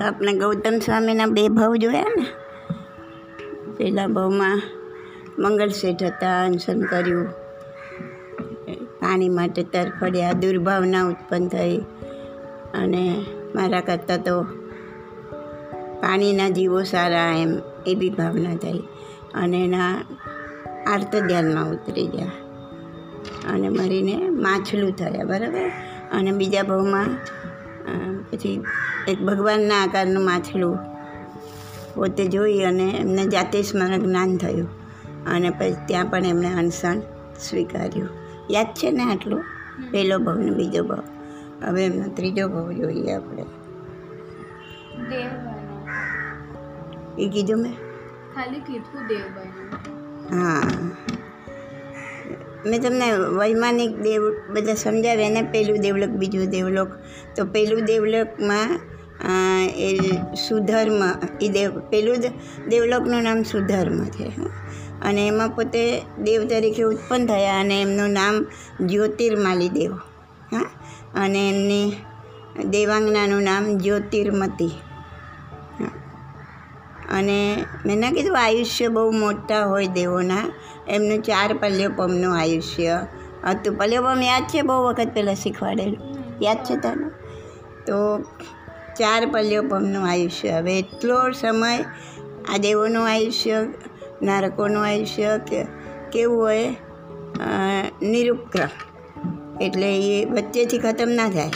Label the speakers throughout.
Speaker 1: તો આપણે ગૌતમ સ્વામીના બે ભાવ જોયા ને? પહેલા ભાવમાં મંગળ શેઠ હતા, અનશન કર્યું. પાણી માટે તરફડ્યા દુર્ભાવના ઉત્પન્ન થઈ. અને મારા કરતાં તો પાણીના જીવો સારા એમ એવી ભાવના થઈ. અને એના આર્ત ધ્યાનમાં ઉતરી ગયા. અને મરીને માછલું થયા, બરાબર? અને બીજા ભાવમાં પછી એક ભગવાનના આકારનું માછલું પોતે જોઈ અને એમને જાતે સ્મરણ જ્ઞાન થયું. અને પછી ત્યાં પણ એમણે અણસણ સ્વીકાર્યું. યાદ છે ને આટલું? પહેલો ભાવ ને બીજો ભાવ. હવે એમનો ત્રીજો ભાવ જોઈએ આપણે. એ કીધું મેં?
Speaker 2: ખાલી કીધું દેવ
Speaker 1: હા. મેં તમને વૈમાનિક દેવ બધા સમજાવ્યા ને પહેલું દેવલોક, બીજું દેવલોક તો પહેલું દેવલોકમાં એ સુધર્મ એ દેવ, પહેલું દેવલોકનું નામ સુધર્મ છે. અને એમાં પોતે દેવ તરીકે ઉત્પન્ન થયા અને એમનું નામ જ્યોતિર્માલી દેવ હા અને એમની દેવાંગનાનું નામ જ્યોતિર્મતી. અને મેં ના કીધું આયુષ્ય બહુ મોટા હોય દેવોના. એમનું ચાર પલ્યોપમનું આયુષ્ય. હતું. પલ્યોપમ યાદ છે? બહુ વખત પહેલાં શીખવાડેલું. યાદ છે તને? તો ચાર પલ્યોપમનું આયુષ્ય. હવે એટલો સમય આ દેવોનું આયુષ્ય, નારકોનું આયુષ્ય કે કેવું હોય? નિરુપક્રમ એટલે એ વચ્ચેથી ખતમ ના થાય.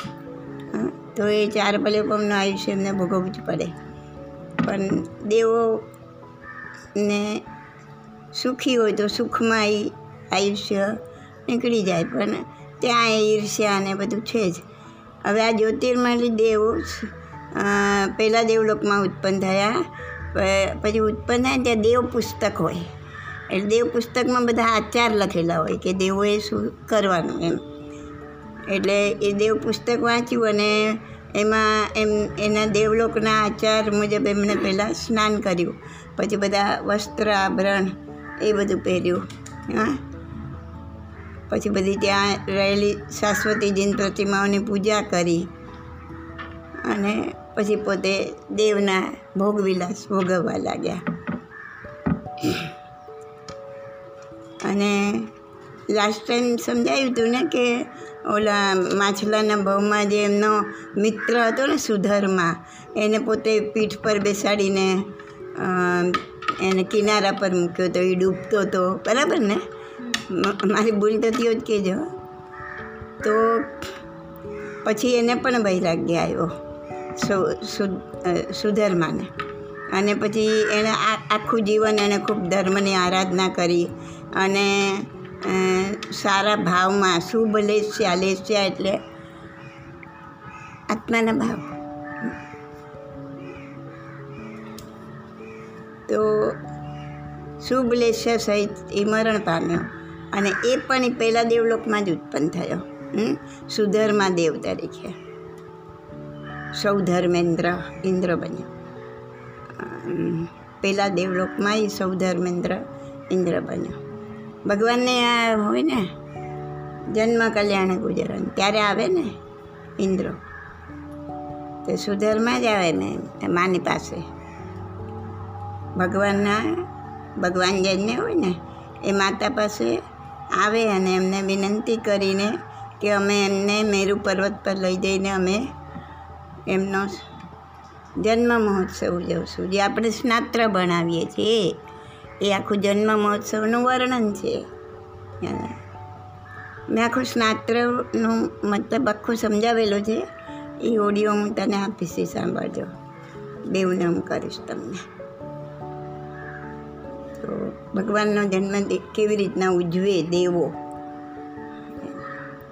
Speaker 1: તો એ ચાર પલ્યોપમનું આયુષ્ય એમને ભોગવવું જ પડે. પણ દેવો ને સુખી હોય તો સુખમાં એ આયુષ્ય નીકળી જાય. પણ ત્યાં એ ઈર્ષ્યા ને બધું છે જ. હવે આ જ્યોતિર્મય દેવો પહેલાં દેવલોકમાં ઉત્પન્ન થયા. પછી ઉત્પન્ન થાય ત્યાં દેવ પુસ્તક હોય. એટલે દેવ પુસ્તકમાં બધા આચાર લખેલા હોય કે દેવોએ શું કરવાનું એમ. એટલે એ દેવ પુસ્તક વાંચ્યું અને એમાં એમ, એના દેવલોકના આચાર મુજબ એમણે પહેલાં સ્નાન કર્યું. પછી બધા વસ્ત્ર, આભરણ એ બધું પહેર્યું. હા. પછી બધી ત્યાં રહેલી શાશ્વતીજીની પ્રતિમાઓની પૂજા કરી. અને પછી પોતે દેવના ભોગવિલાસ ભોગવવા લાગ્યા. અને લાસ્ટ ટાઈમ સમજાયું હતું ને કે ઓલા માછલાના ભાવમાં જે એમનો મિત્ર હતો ને સુધર્મા એને પોતે પીઠ પર બેસાડીને એને કિનારા પર મૂક્યો હતો એ ડૂબતો હતો. બરાબર ને? મારી ભૂલ થતી જ તો કહેજો તો પછી એને પણ વૈરાગ્ય આવ્યો સુધર્માને. અને પછી એણે આ આખું જીવન એણે ખૂબ ધર્મની આરાધના કરી અને સારા ભાવમાં શુભ લેસ્યા લેસ્યા એટલે આત્માના ભાવ. તો શુભ લેસ્ય સહિત એ મરણ પામ્યો અને એ પણ એ પહેલાં દેવલોકમાં જ ઉત્પન્ન થયો? સુધર્મા દેવ તરીકે. સૌધર્મેન્દ્ર ઇન્દ્ર બન્યો. પહેલાં દેવલોકમાં એ સૌધર્મેન્દ્ર ઇન્દ્ર બન્યો. ભગવાનને આ હોય ને, જન્મ કલ્યાણ ગુજરાન. ત્યારે આવે ને ઇન્દ્ર. તે સુધરમાં જ આવે ને માની પાસે. ભગવાનના, ભગવાન જઈને હોય ને, એ માતા પાસે આવે અને એમને વિનંતી કરીને કે અમે એમને મેરુ પર્વત પર લઈ જઈને અમે એમનો જન્મ મહોત્સવ ઉજવશું. જે આપણે સ્નાત્ર ભણાવીએ છીએ. એ આખું જન્મ મહોત્સવનું વર્ણન છે. મેં આખું સ્નાત્રનું મતલબ આખું સમજાવેલું છે. એ ઓડિયો હું તને આપીશ સાંભળજો. દેવને હું કરીશ તમને. તો ભગવાનનો જન્મ કેવી રીતના ઉજવે દેવો?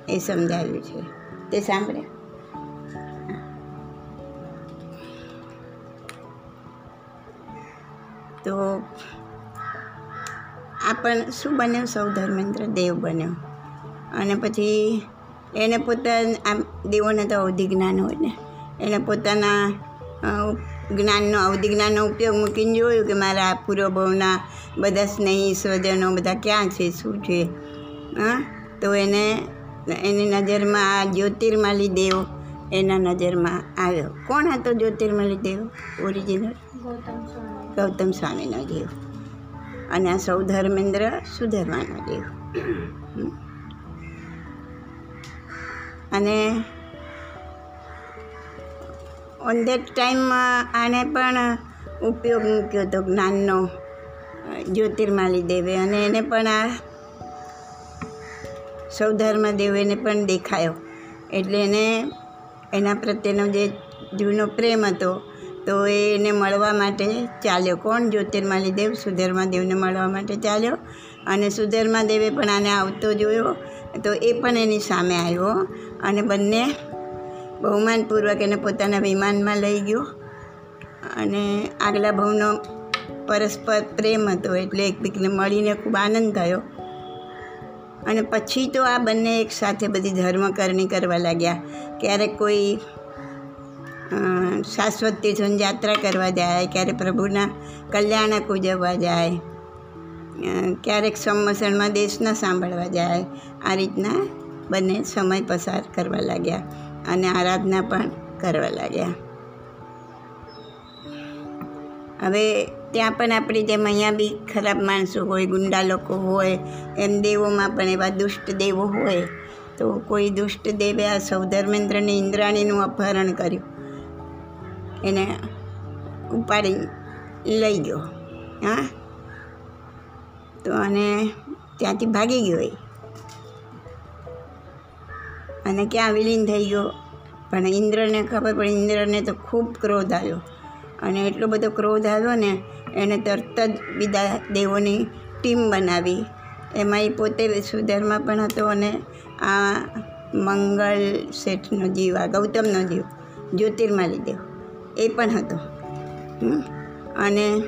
Speaker 1: એ સમજાવ્યું છે. તે સાંભળે. તો આ પણ શું બન્યો? સૌ ધર્મેન્દ્ર દેવ બન્યો. અને પછી એને પોતાના આમ દેવોને તો અવધિ જ્ઞાન હોય ને. એને પોતાના જ્ઞાનનો અવધિ જ્ઞાનનો ઉપયોગ મૂકીને જોયું કે મારા પૂર્વભવના બધા સ્નેહી સ્વજનો બધા ક્યાં છે? શું છે? હા તો એને એની નજરમાં આ જ્યોતિર્માલી દેવ એના નજરમાં આવ્યો. કોણ હતો જ્યોતિર્માલી દેવ? ઓરિજિનલ
Speaker 2: ગૌતમ
Speaker 1: સ્વામીનો દેવ. અને આ સૌ ધર્મેન્દ્ર સુધર્માનો દેવ. અને ઓન દેટ ટાઈમ આને પણ ઉપયોગ મૂક્યો હતો જ્ઞાનનો જ્યોતિર્માલી દેવે. અને એને પણ આ સૌધર્મ દેવેને પણ દેખાયો. એટલે એને એના પ્રત્યેનો જે જૂનો પ્રેમ હતો તો એને મળવા માટે ચાલ્યો. કોણ જ્યોતિર્માલી દેવ? સુધર્મા દેવને મળવા માટે ચાલ્યો. અને સુધર્મા દેવે પણ આને આવતો જોયો. તો એ પણ એની સામે આવ્યો. અને બંને બહુમાનપૂર્વક એને પોતાના વિમાનમાં લઈ ગયો. અને આગલા ભાવનો પરસ્પર પ્રેમ હતો એટલે એકબીજને મળીને ખૂબ આનંદ થયો. અને પછી તો આ બંને એકસાથે બધી ધર્મકરણી કરવા લાગ્યા. ક્યારેક કોઈ શાશ્વત તીર્થોની યાત્રા કરવા જાય, ક્યારેક પ્રભુના કલ્યાણક ઉજવવા જાય ક્યારેક સંવસરમાં દેશના સાંભળવા જાય. આ રીતના બંને સમય પસાર કરવા લાગ્યા અને આરાધના પણ કરવા લાગ્યા. હવે ત્યાં પણ આપણી જેમ અહીંયા બી ખરાબ માણસો હોય, ગુંડા લોકો હોય, એમ દેવોમાં પણ એવા દુષ્ટ દેવો હોય, તો કોઈ દુષ્ટ દેવે આ સૌધર્મેન્દ્રને ઇન્દ્રાણીનું અપહરણ કર્યું. એને ઉપાડી લઈ ગયો. હા? તો અને ત્યાંથી ભાગી ગયો એ. અને ક્યાં વિલીન થઈ ગયો? પણ ઇન્દ્રને ખબર પડી, ઇન્દ્રને તો ખૂબ ક્રોધ આવ્યો. અને એટલો બધો ક્રોધ આવ્યો ને એણે તરત જ બીજા દેવોની ટીમ બનાવી. એમાં એ પોતે સુધર્મા પણ હતો અને આ મંગલ શેઠનો જીવ, આ ગૌતમનો જીવ, જ્યોતિર્માલી દેવ. એ પણ હતો. અને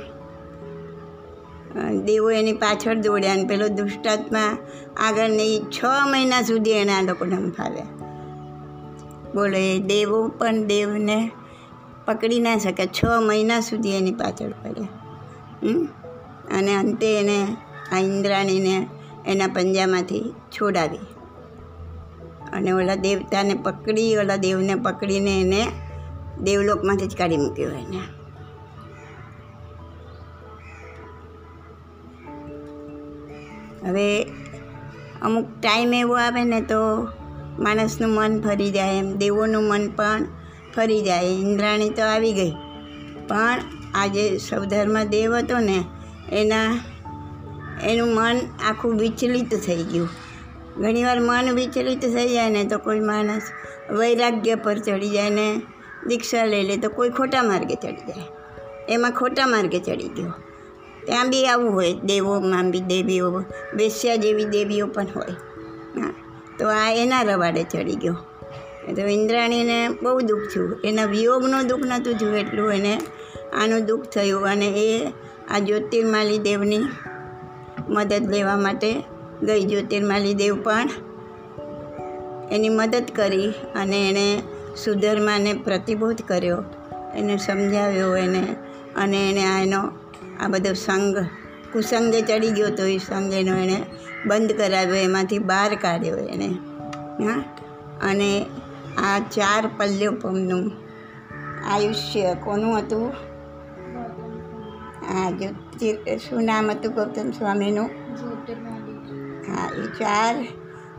Speaker 1: દેવો એની પાછળ દોડ્યા અને પેલો દુષ્ટાત્મા આગળ નહીં છ મહિના સુધી એને લોકોને ફાવ્યા બોલો, એ દેવો પણ દેવને પકડી ના શકે છ મહિના સુધી એની પાછળ પડ્યા? અને અંતે એને આ ઇન્દ્રાણીને એના પંજામાંથી છોડાવી. અને ઓલા દેવતાને પકડી, ઓલા દેવને પકડીને એને દેવલોકમાંથી જ કાઢી મૂક્યો એને હવે અમુક ટાઈમ એવો આવે ને તો માણસનું મન ફરી જાય, એમ દેવોનું મન પણ ફરી જાય. ઇન્દ્રાણી તો આવી ગઈ. પણ આજે સૌધર્મ દેવ હતો ને, એના, એનું મન આખું વિચલિત થઈ ગયું. ઘણીવાર મન વિચલિત થઈ જાય ને તો કોઈ માણસ વૈરાગ્ય પર ચડી જાય ને દીક્ષા લઈ લે તો કોઈ ખોટા માર્ગે ચડી જાય. એમાં ખોટા માર્ગે ચડી ગયો. ત્યાં બી આવું હોય દેવોમાં બી દેવીઓ, બેસ્યા જેવી દેવીઓ પણ હોય. હા, તો આ એના રવાડે ચડી ગયો. તો ઇન્દ્રાણીને બહુ દુઃખ થયું. એના વિયોગનું દુઃખ નહોતું થયું એટલું. એને આનું દુઃખ થયું અને એ આ જ્યોતિર્માલી દેવની મદદ લેવા માટે ગઈ. જ્યોતિર્માલી દેવ પણ એની મદદ કરી અને એણે સુધર્માને પ્રતિબોધ કર્યો. એને સમજાવ્યો એને અને એણે આ એનો આ બધો સંઘ કુસંગે ચડી ગયો તો એ સંઘ એનો એણે બંધ કરાવ્યો એમાંથી બહાર કાઢ્યો એને. હા? અને આ ચાર પલ્યોપમનું આયુષ્ય કોનું હતું? હા જો શું નામ હતું ગૌતમ સ્વામીનું? હા એ ચાર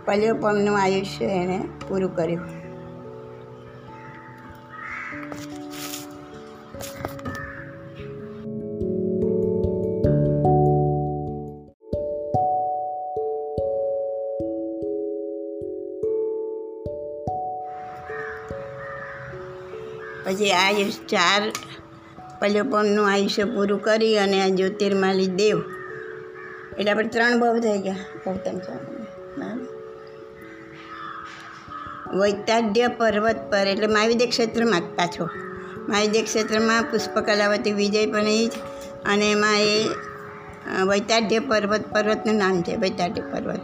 Speaker 1: પલ્યોપમનું આયુષ્ય એણે પૂરું કર્યું. પછી આ ચાર પલ્યોપમનું આયુષ્ય પૂરું કરી અને આ જ્યોતિર્માલી દેવ. એટલે આપણે ત્રણ ભાવ થઈ ગયા. ગૌતમ સ્વામીના વૈતાઢ્ય પર્વત પર, એટલે મહાવિદ્ય ક્ષેત્રમાં પાછો. મહાવિદ્ય ક્ષેત્રમાં પુષ્પકલાવતી વિજય પણ જ. અને એમાં એ વૈતાઢ્ય પર્વત, પર્વતનું નામ છે વૈતાઢ્ય પર્વત.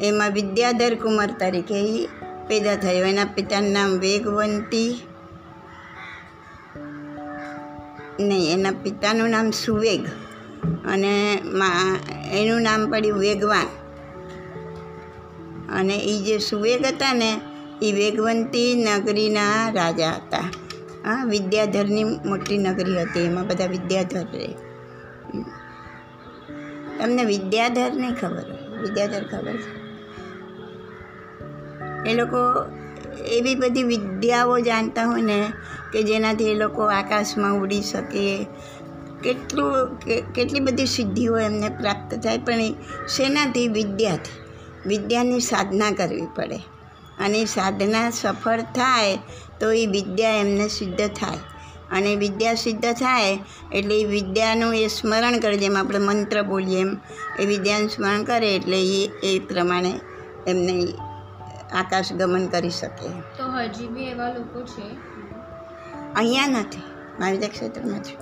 Speaker 1: એમાં વિદ્યાધર કુમાર તરીકે એ પેદા થયો. એના પિતાનું નામ વેગવંતી નહીં, એના પિતાનું નામ સુવેગ અને મા, એનું નામ પડ્યું વેગવાન. અને એ જે સુવેગ હતા ને એ વેગવંતી નગરીના રાજા હતા. હા, વિદ્યાધરની મોટી નગરી હતી, એમાં બધા વિદ્યાધર રહે. તમને વિદ્યાધર નહીં ખબર વિદ્યાધર ખબર છે? એ લોકો એવી બધી વિદ્યાઓ જાણતા હોય ને કે જેનાથી એ લોકો આકાશમાં ઉડી શકે. કેટલું કેટલી બધી સિદ્ધિઓ એમને પ્રાપ્ત થાય, પણ શેનાથી? વિદ્યાથી. વિદ્યાની સાધના કરવી પડે. અને સાધના સફળ થાય તો એ વિદ્યા એમને સિદ્ધ થાય. અને વિદ્યા સિદ્ધ થાય એટલે એ વિદ્યાનું એ સ્મરણ કરે, જેમ આપણે મંત્ર બોલીએ એમ. એ વિદ્યાનું સ્મરણ કરે એટલે એ એ પ્રમાણે એમને આકાશ ગમન કરી શકે.
Speaker 2: તો હજી બી એવા લોકો છે?
Speaker 1: અહીંયા નથી. મારી ક્ષેત્રમાં છે.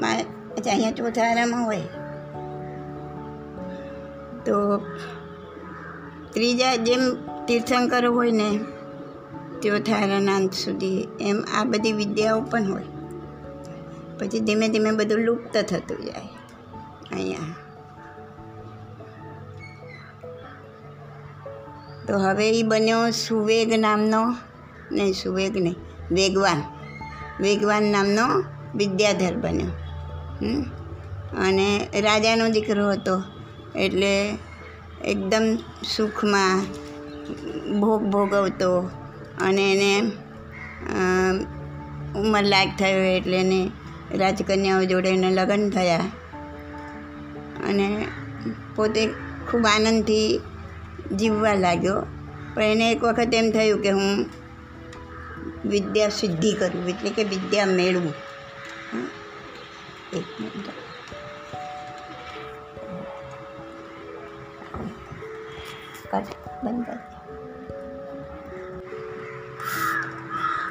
Speaker 1: મારે અહીંયા ચોથારામાં હોય. તો ત્રીજા જેમ તીર્થંકરો હોય ને ચોથારાના અંત સુધી એમ આ બધી વિદ્યાઓ પણ હોય. પછી ધીમે ધીમે બધું લુપ્ત થતું જાય અહીંયા. તો હવે એ બન્યો સુવેગ નામનો, નહીં, સુવેગ નહીં, વેગવાન વેગવાન નામનો વિદ્યાધર બન્યો? અને રાજાનો દીકરો હતો, એટલે એકદમ સુખમાં ભોગ ભોગવતો અને એને ઉંમર લાયક થયો એટલે એને રાજકન્યાઓ જોડે એને લગ્ન થયા અને પોતે ખૂબ આનંદથી જીવવા લાગ્યો. પણ એને એક વખત એમ થયું કે હું વિદ્યા સિદ્ધિ કરું, એટલે કે વિદ્યા મેળવું? એક મિનિટ. બંધ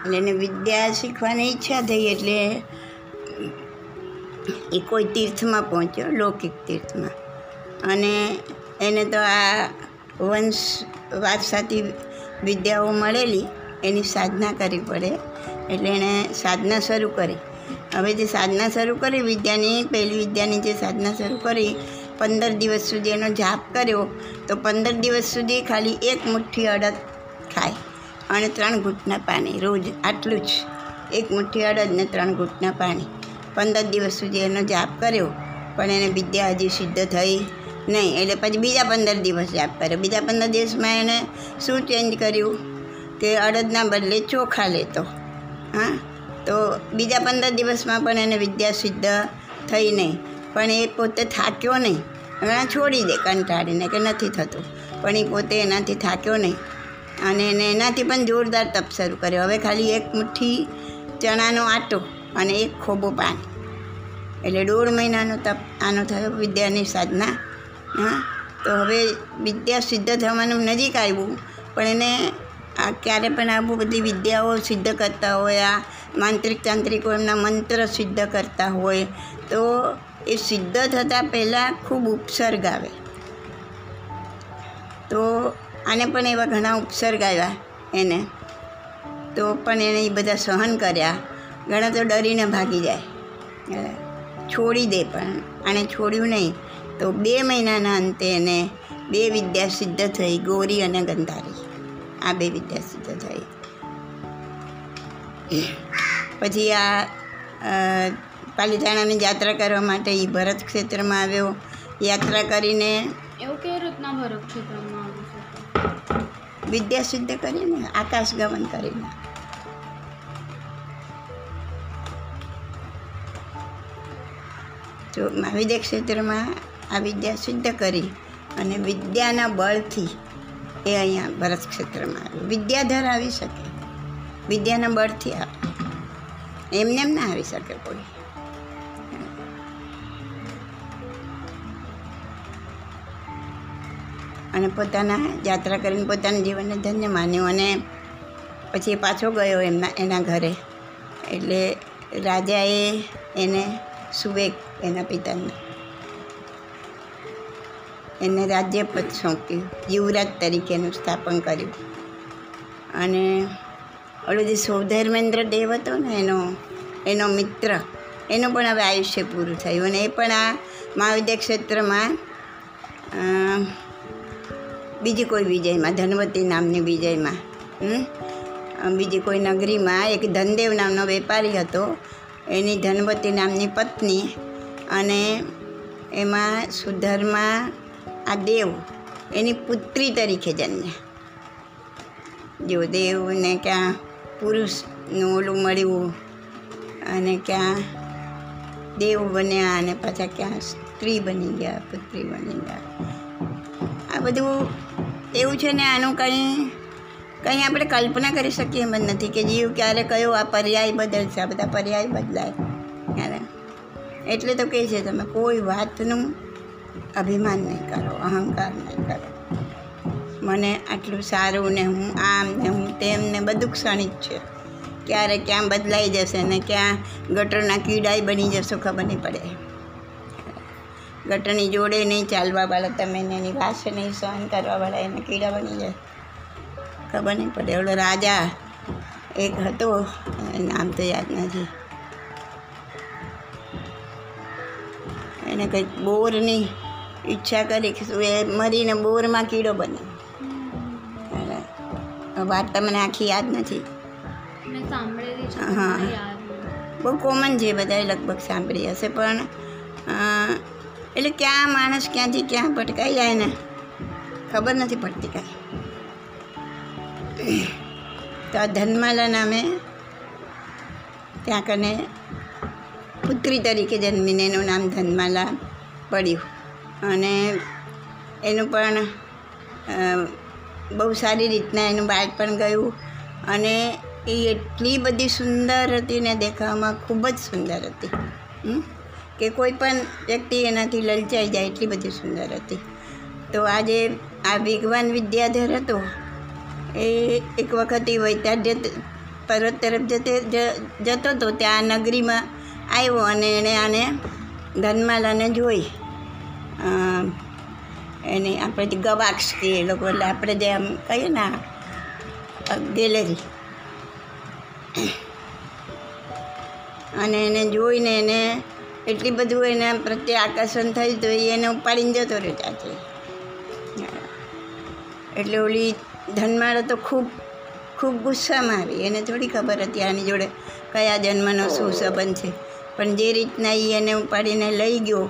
Speaker 1: એટલે એને વિદ્યા શીખવાની ઈચ્છા થઈ એટલે એ કોઈ તીર્થમાં પહોંચ્યો, લૌકિક તીર્થમાં. અને એને તો આ વંશ વારસાથી વિદ્યાઓ મળેલી, એની સાધના કરવી પડે. એટલે એણે સાધના શરૂ કરી. હવે જે સાધના શરૂ કરી, વિદ્યાની, પહેલી વિદ્યાની જે સાધના શરૂ કરી, પંદર દિવસ સુધી એનો જાપ કર્યો, તો પંદર દિવસ સુધી ખાલી એક મુઠ્ઠી અડદ ખાય અને ત્રણ ઘૂંટના પાણી, રોજ આટલું જ. એક મુઠ્ઠી અડદ ને ત્રણ ઘૂંટના પાણી. પંદર દિવસ સુધી એનો જાપ કર્યો, પણ એને વિદ્યા હજી સિદ્ધ થઈ નહીં, એટલે પછી બીજા પંદર દિવસ જાપ કર્યો બીજા પંદર દિવસમાં એણે શું ચેન્જ કર્યું? કે અડદના બદલે ચોખા લેતો. હા? તો બીજા પંદર દિવસમાં પણ એને વિદ્યા સિદ્ધ થઈ નહીં. પણ એ પોતે થાક્યો નહીં. હમણાં છોડી દે કંટાળીને કે નથી થતું. પણ એ પોતે એનાથી થાક્યો નહીં. અને એને એનાથી પણ જોરદાર તપ શરૂ કર્યો. હવે ખાલી એક મુઠ્ઠી ચણાનો આટો અને એક ખોબો પાણી. એટલે દોઢ મહિનાનો તપ આનો થયો વિદ્યાની સાધના. હા, તો હવે વિદ્યા સિદ્ધ થવાનું નજીક આવ્યું, પણ એને આ ક્યારે પણ આ બધી વિદ્યાઓ સિદ્ધ કરતા હોય, આ માંત્રિક તાંત્રિકો એમના મંત્ર સિદ્ધ કરતા હોય, તો એ સિદ્ધ થતાં પહેલાં ખૂબ ઉપસર્ગ આવે. તો આને પણ એવા ઘણા ઉપસર્ગ આવ્યા એને. તો પણ એણે એ બધા સહન કર્યા. ઘણા તો ડરીને ભાગી જાય. છોડી દે પણ. આણે છોડ્યું નહીં. તો બે મહિનાના અંતે એને બે વિદ્યા સિદ્ધ થઈ ગોરી અને ગંધારી. આ બે વિદ્યા સિદ્ધ થઈ. પછી આ પાલીતાણાની યાત્રા કરવા માટે એ ભરત ક્ષેત્રમાં આવ્યો. યાત્રા કરીને
Speaker 2: એવું કેવી રીતના ભરત ક્ષેત્રમાં
Speaker 1: વિદ્યા સિદ્ધ કરીને આકાશ ગમન કરીને. તો મહાવિદ્યા ક્ષેત્રમાં આ વિદ્યા સિદ્ધ કરી અને વિદ્યાના બળથી એ અહીંયા ભરત ક્ષેત્રમાં આવ્યું. વિદ્યાધર આવી શકે. વિદ્યાના બળથી આવે. એમને એમ ના આવી શકે કોઈ. અને પોતાના યાત્રા કરીને પોતાના જીવનને ધન્ય માન્યું અને પછી પાછો ગયો એમના, એના ઘરે. એટલે રાજાએ એને સુવેગ એના પિતાને એને રાજ્યપદ સોંપ્યું. યુવરાજ તરીકેનું સ્થાપન કર્યું. અને ઓલો જે સૌધર્મેન્દ્ર દેવ હતો ને, એનો એનો મિત્ર, એનું પણ હવે આયુષ્ય પૂરું થયું. અને એ પણ આ મહાવિદ્ય ક્ષેત્રમાં બીજી કોઈ વિજયમાં, ધનવતી નામની વિજયમાં? બીજી કોઈ નગરીમાં, એક ધનદેવ નામનો વેપારી હતો. એની ધનવતી નામની પત્ની અને એમાં સુધર્મા આ દેવ, એની પુત્રી તરીકે જન્મ્યા જો દેવને ક્યાં પુરુષનું ઓલું મળ્યું અને ક્યાં દેવ બન્યા અને પાછા ક્યાં સ્ત્રી બની ગયા, પુત્રી બની ગયા. આ બધું એવું છે ને, આનું કંઈ કંઈ આપણે કલ્પના કરી શકીએ એમ જ નથી કે જીવ ક્યારે કયો, આ પર્યાય બદલશે, આ બધા પર્યાય બદલાય. ક્યારે એટલે તો કહે છે તમે, કોઈ વાતનું અભિમાન નહીં કરો, અહંકાર નહીં કરો. મને આટલું સારું ને હું આમ ને હું તેમ ને બધું ક્ષણિક છે. ક્યારે ક્યાં બદલાઈ જશે ને ક્યાં ગટરના કીડાય બની જશો ખબર નહીં પડે. ગટરની જોડે નહીં ચાલવાવાળા તમે એની વાસ નહીં સહન કરવાવાળા એને કીડા બની જાય. ખબર નહીં પડે. ઓલો રાજા એક હતો નામ તો યાદ નથી. એને કંઈક બોરની ઈચ્છા કરી શું એ મરીને બોરમાં કીડો બને. વાત તમને મને આખી યાદ નથી? હા. બહુ કોમન છે બધાએ લગભગ સાંભળી હશે પણ એટલે ક્યાં માણસ ક્યાંથી ક્યાં ભટકાઈ જાય ને ખબર નથી પડતી કાંઈ. તો આ ધનમાલા નામે ત્યાં કને પુત્રી તરીકે જન્મીને એનું નામ ધનમાલા પડ્યું. અને એનું પણ બહુ સારી રીતના એનું બાળપણ ગયું અને એ એટલી બધી સુંદર હતી ને દેખાવામાં ખૂબ જ સુંદર હતી. કે કોઈ પણ વ્યક્તિ એનાથી લલચાઈ જાય એટલી બધી સુંદર હતી. તો આજે આ વિગવાન વિદ્યાધર હતો, એ એક વખત એ વૈતાઢ્ય પર્વત તરફ જતે જતો હતો ત્યાં નગરીમાં આવ્યો અને એણે આને ધનમાલાને જોઈ. એની આપણે જે ગવાક્ષ કહીએ લોકો એટલે આપણે જે આમ કહીએ ને ગેલેરી. અને એને જોઈને એને એટલી બધું એના પ્રત્યે આકર્ષણ થયું તો એને ઉપાડીને જતો રહ્યો ત્યાંથી. એટલે ઓલી ધનમાળો તો ખૂબ ખૂબ ગુસ્સામાં આવી. એને થોડી ખબર હતી આની જોડે કયા જન્મનો શું સંબંધ છે. પણ જે રીતના એ એને ઉપાડીને લઈ ગયો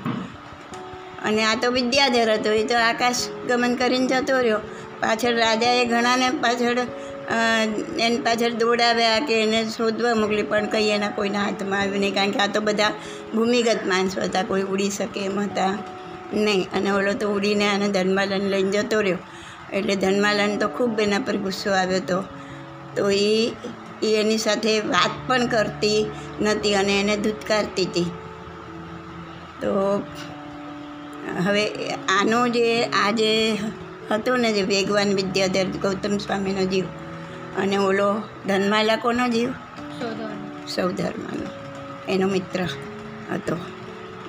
Speaker 1: અને આ તો વિદ્યાધર હતો, એ તો આકાશ ગમન કરીને જતો રહ્યો. પાછળ રાજાએ ઘણાને પાછળ એની પાછળ દોડાવ્યા કે એને શોધવા મોકલી, પણ કંઈ એના કોઈના હાથમાં આવ્યું નહીં, કારણ કે આ તો બધા ભૂમિગત માણસો હતા, કોઈ ઉડી શકે એમ હતા નહીં. અને ઓલો તો ઉડીને આને ધનમાલન લઈને જતો રહ્યો. એટલે ધનમાલન તો ખૂબ એના પર ગુસ્સો આવ્યો હતો. તો એ એ એની સાથે વાત પણ કરતી નહોતી અને એને ધૂતકારતી હતી. તો હવે આનો જે, આ જે હતો ને, જે વેગવાન વિદ્યાધર ગૌતમ સ્વામીનો જીવ અને ઓલો ધનમાલા કોનો જીવ. સૌધર્મનો, એનો મિત્ર હતો.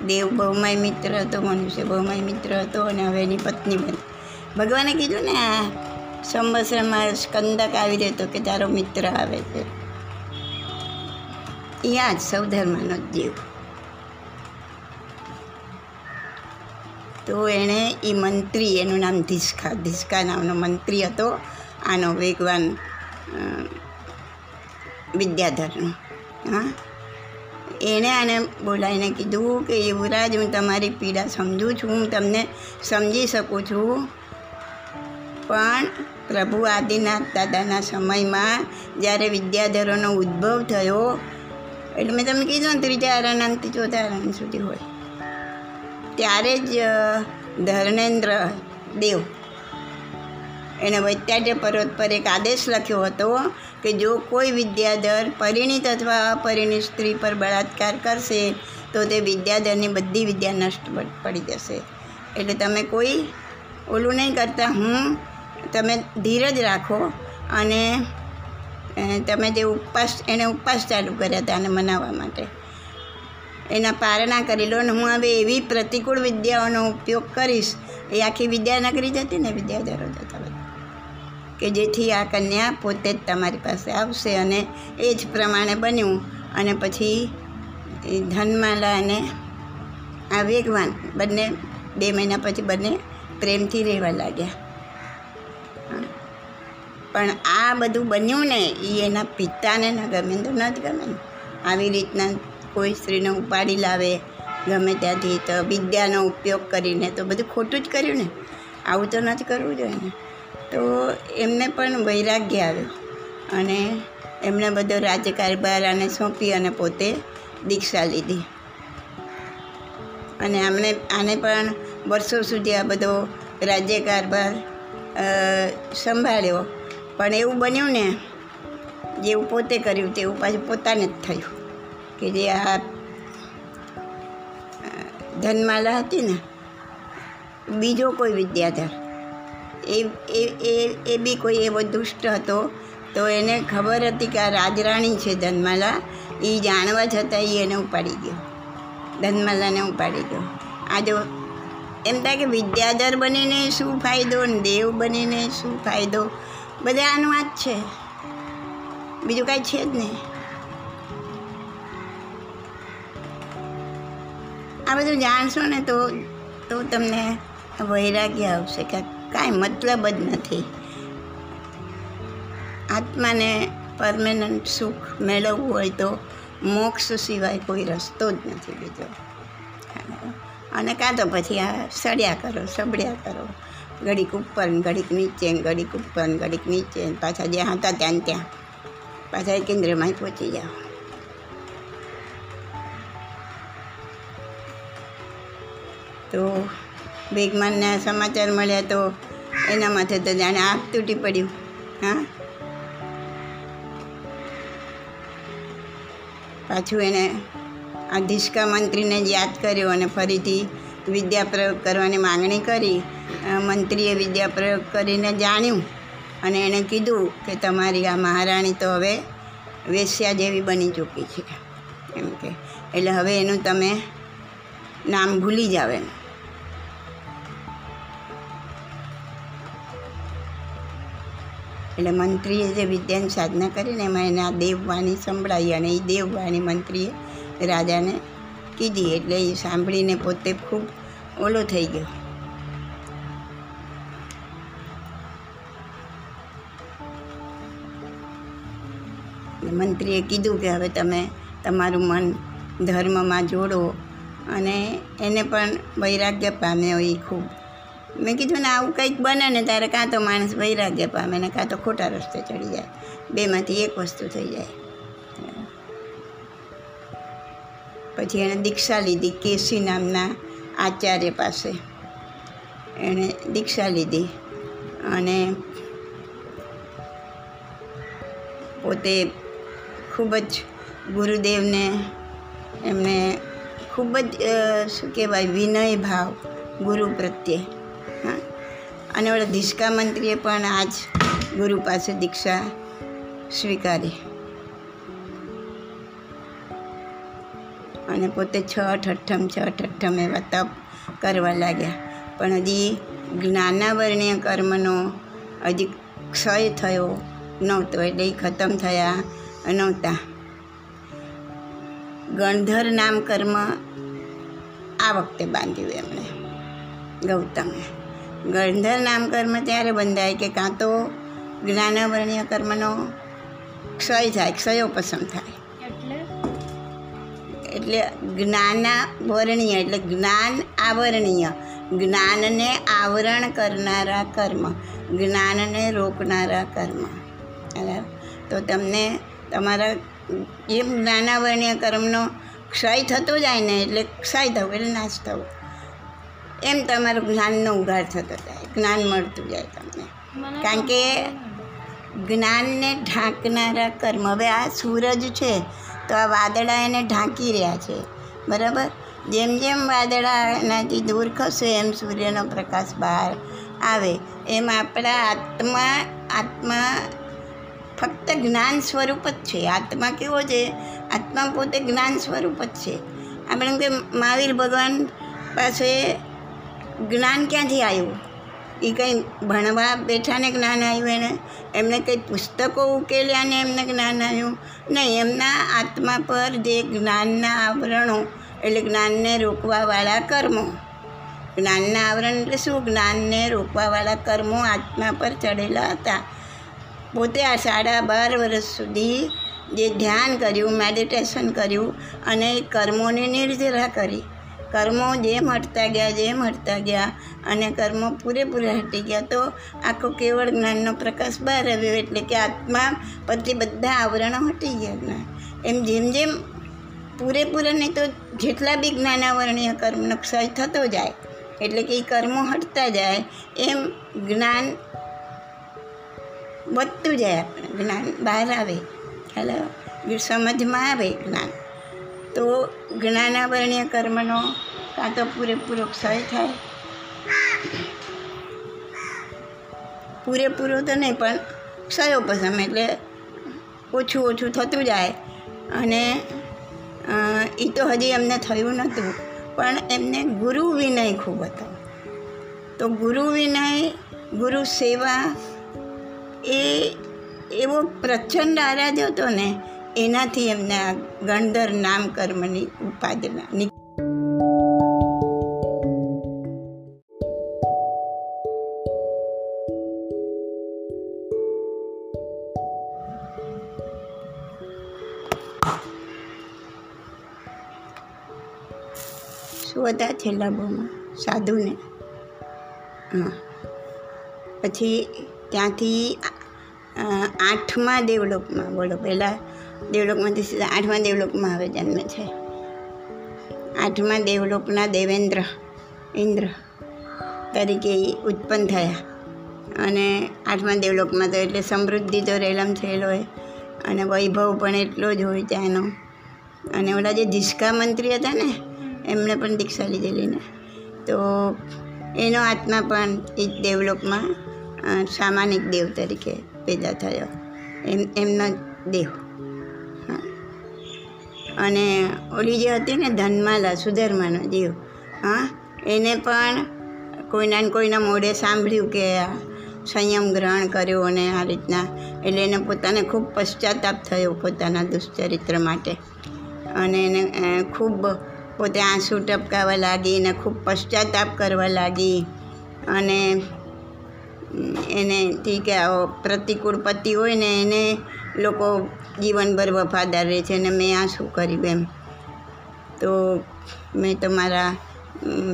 Speaker 1: દેવ બહુમાય મિત્ર હતો, મનુષ્ય બહુમાય મિત્ર હતો અને હવે એની પત્ની બની. ભગવાને કીધું ને, આ સંવત્સરમાં સ્કંદક આવી રહેતો કે તારો મિત્ર આવે છે. એ આ જ સૌધર્મનો જીવ. તો એણે એ મંત્રી, એનું નામ ધીસ્કા ધીસ્કા નામનો મંત્રી હતો, આનો વેગવાન વિદ્યાધરનો. હા? એણે આને બોલાવીને કીધું કે યુવરાજ હું તમારી પીડા સમજું છું, હું તમને સમજી શકું છું. પણ પ્રભુ આદિનાથ દાદાના સમયમાં જ્યારે વિદ્યાધરોનો ઉદ્ભવ થયો, એટલે મેં તમને કીધું ને, ત્રીજા આરાનાંતથી ચોથા આરાન સુધી હોય. ત્યારે જ ધર્મેન્દ્ર દેવ એણે વૈત્યાટ્ય પર્વત પર એક આદેશ લખ્યો હતો કે જો કોઈ વિદ્યાધર પરિણીત અથવા અપરિણીત સ્ત્રી પર બળાત્કાર કરશે, તો તે વિદ્યાધરની બધી વિદ્યા નષ્ટ પડી જશે. એટલે તમે કોઈ ઓલું નહીં કરતા, હું, તમે ધીરજ રાખો અને તમે જે ઉપવાસ એણે ઉપવાસ ચાલુ કર્યા હતા આને મનાવવા માટે. એના પારણા કરી લો ને હું હવે એવી પ્રતિકૂળ વિદ્યાઓનો ઉપયોગ કરીશ. એ આખી વિદ્યાનગરી જતી ને વિદ્યાધરો જતા બધા કે જેથી આ કન્યા પોતે જ તમારી પાસે આવશે અને એ જ પ્રમાણે બન્યું. અને પછી ધનમાલા અને આ વેગવાન બંને, બે મહિના પછી બંને પ્રેમથી રહેવા લાગ્યા. પણ આ બધું બન્યું ને એ એના પિતાને ન ગમે તો ન જ ગમે આવી રીતના કોઈ સ્ત્રીને ઉપાડી લાવે, ગમે ત્યાંથી તો વિદ્યાનો ઉપયોગ કરીને તો બધું ખોટું જ કર્યું ને. આવું તો નથી કરવું જોઈએ ને. તો એમને પણ વૈરાગ્ય આવ્યો અને એમણે બધો રાજ્યકારભાર આને સોંપી અને પોતે દીક્ષા લીધી. અને આમણે આને પણ વર્ષો સુધી આ બધો રાજ્યકારભાર સંભાળ્યો. પણ એવું બન્યું ને, જેવું પોતે કર્યું તેવું પાછું પોતાને જ થયું. કે જે આ ધનમાલા હતી ને, બીજો કોઈ વિદ્યાધર. એ એ એ બી કોઈ એવો દુષ્ટ હતો, તો એને ખબર હતી કે આ રાજરાણી છે ધનમાલા એ જાણવા છતાં એ એને ઉપાડી ગયો. ધનમાલાને ઉપાડી ગયો. આ જો, એમ થાય કે વિદ્યાધર બનીને શું ફાયદો ને દેવ બનીને શું ફાયદો? બધા આનું આ જ છે. બીજું કાંઈ છે જ નહીં. આ બધું જાણશો ને તો તો તમને વૈરાગ્ય આવશે કે કાંઈ મતલબ જ નથી. આત્માને પરમેનન્ટ સુખ મેળવવું હોય તો મોક્ષ સિવાય કોઈ રસ્તો જ નથી બીજો. અને કાં તો પછી આ સડ્યા કરો સબડ્યા કરો. ઘડીક ઉપર ઘડીક નીચે ઘડીક ઉપર ઘડીક નીચે પાછા જ્યાં હતા ત્યાં ત્યાં. પાછા કેન્દ્રમાં પહોંચી જાઓ. તો બેગમાનના સમાચાર મળ્યા તો એના માથે તો જાણે આગ તૂટી પડ્યું. હા? પાછું એને આ ધિષ્કા મંત્રીને જ યાદ કર્યો અને ફરીથી વિદ્યાપ્રયોગ કરવાની માંગણી કરી. મંત્રીએ વિદ્યાપ્રયોગ કરીને જાણ્યું અને એણે કીધું કે તમારી આ મહારાણી તો હવે વેશ્યા જેવી બની ચૂકી છે. એમ કે, એટલે હવે એનું તમે નામ ભૂલી જાવ એમ. એટલે મંત્રીએ જે વિદ્યાની સાધના કરીને એમાં એને આ દેવવાણી સંભળાવી અને એ દેવવાણી મંત્રીએ રાજાને કીધી એટલે એ સાંભળીને પોતે ખૂબ ઓલો થઈ ગયો. મંત્રીએ કીધું કે હવે તમે તમારું મન ધર્મમાં જોડો અને એને પણ વૈરાગ્ય પામ્યો એ ખૂબ. મેં કીધું, ને, આવું કંઈક બને ને ત્યારે કાં તો માણસ વૈરાગ્ય પામે ને કાં તો ખોટા રસ્તે ચડી જાય. બેમાંથી એક વસ્તુ થઈ જાય. પછી એણે દીક્ષા લીધી કેસી નામના આચાર્ય પાસે. એણે દીક્ષા લીધી અને પોતે ખૂબ જ ગુરુદેવને એમને ખૂબ જ શું કહેવાય, વિનય ભાવ ગુરુ પ્રત્યે હા. અને ઓલા ધીસકા મંત્રીએ પણ આજ ગુરુ પાસે દીક્ષા સ્વીકારી. અને પોતે છ અઠ્ઠમ છ અઠ્ઠમ એવા તપ કરવા લાગ્યા. પણ હજી જ્ઞાનાવરણીય કર્મનો હજી ક્ષય થયો નહોતો, એટલે એ ખતમ થયા નહોતા. ગણધર નામ કર્મ આ વખતે બાંધ્યું એમણે ગૌતમે. ગણધર નામ કર્મ ત્યારે બંધાય કે કાં તો જ્ઞાનાવરણીય કર્મનો ક્ષય થાય ક્ષયોપશમ થાય.
Speaker 2: એટલે?
Speaker 1: એટલે જ્ઞાનાવરણીય એટલે જ્ઞાન આવરણીય. જ્ઞાનને આવરણ કરનારા કર્મ જ્ઞાનને રોકનારા કર્મ. બરાબર તો તમને તમારા એમ જ્ઞાનાવરણીય કર્મનો ક્ષય થતો જાય ને એટલે ક્ષય થવું એટલે નાશ થવું. એમ તમારું જ્ઞાનનો ઉઘાડ થતો જાય જ્ઞાન મળતું જાય તમને. કારણ કે જ્ઞાનને ઢાંકનારા કર્મ હવે આ સૂરજ છે તો આ વાદળા એને ઢાંકી રહ્યા છે બરાબર? જેમ જેમ વાદળા એનાથી દૂર ખસે એમ સૂર્યનો પ્રકાશ બહાર આવે એમ આપણા આત્મા આત્મા ફક્ત જ્ઞાન સ્વરૂપ જ છે. આત્મા કેવો છે? આત્મા પોતે જ્ઞાન સ્વરૂપ જ છે. આપણે કે મહાવીર ભગવાન પાસે જ્ઞાન ક્યાંથી આવ્યું? એ કંઈ ભણવા બેઠાને જ્ઞાન આવ્યું એને? એમને કંઈ પુસ્તકો ઉકેલ્યા ને એમને જ્ઞાન આવ્યું? નહીં, એમના આત્મા પર જે જ્ઞાનના આવરણો, એટલે જ્ઞાનને રોકવાવાળા કર્મો. જ્ઞાનના આવરણ એટલે શું? જ્ઞાનને રોકવાવાળા કર્મો આત્મા પર ચડેલા હતા. પોતે આ સાડા બાર વર્ષ સુધી જે ધ્યાન કર્યું, મેડિટેશન કર્યું અને કર્મોની નિર્જરા કરી. કર્મો જેમ હટતા ગયા જેમ હટતા ગયા અને કર્મો પૂરેપૂરા હટી ગયા. તો આખો કેવળ જ્ઞાનનો પ્રકાશ બહાર આવ્યો એટલે કે આત્મા પછી બધા આવરણો હટી ગયા જ્ઞાન. એમ જેમ જેમ પૂરેપૂરા નહીં તો જેટલા બી જ્ઞાનાવરણીય કર્મનો ક્ષય થતો જાય, એટલે કે એ કર્મો હટતા જાય, એમ જ્ઞાન વધતું જાય આપણે, જ્ઞાન બહાર આવે. હેલો? સમજમાં આવે જ્ઞાન. તો જ્ઞાનાવરણીય કર્મનો કાં તો પૂરેપૂરો ક્ષય થાય. પૂરેપૂરો તો નહીં, પણ ક્ષયોપશમ એટલે ઓછું ઓછું થતું જાય. અને એ તો હજી એમને થયું નહોતું, પણ એમને ગુરુ વિનય ખૂબ હતો. તો ગુરુ વિનય, ગુરુ સેવા એ એવો પ્રચંડ આરાધ હતો ને એનાથી એમને આ ગણધર નામ કર્મની ઉપાદના શું હતા છેલ્લા બહુમાં, સાધુને. હા. પછી ત્યાંથી આઠમા દેવલોકમાં બોલો પહેલાં દેવલોકમાંથી સીધા આઠમા દેવલોકમાં હવે જન્મ છે. આઠમા દેવલોકના દેવેન્દ્ર, ઇન્દ્ર તરીકે ઉત્પન્ન થયા. અને આઠમા દેવલોકમાં તો એટલે સમૃદ્ધિ તો રેલમ થયેલો હોય અને વૈભવ પણ એટલો જ હોય ત્યાંનો. અને ઓલા જે ધીસકા મંત્રી હતા ને, એમણે પણ દીક્ષા લીધેલી ને. તો એનો આત્મા પણ એ દેવલોકમાં સામાનિક દેવ તરીકે પેદા થયો. એમ, એમનો દેવ. અને ઓલી જે હતી ને ધનમાલા, સુધર્માનો, જીવ. હા, એને પણ કોઈના ને કોઈના મોઢે સાંભળ્યું કે સંયમ ગ્રહણ કર્યો અને આ રીતના. એટલે એને પોતાને ખૂબ પશ્ચાતાપ થયો પોતાના દુષ્ચરિત્ર માટે. અને એને ખૂબ પોતે આંસુ ટપકાવા લાગી અને ખૂબ પશ્ચાતાપ કરવા લાગી. અને એને ઠીક પ્રતિકૂળ પતિ હોય ને એને લોકો જીવનભર વફાદાર રહે છે અને મેં આ શું કર્યું એમ. તો મેં તમારા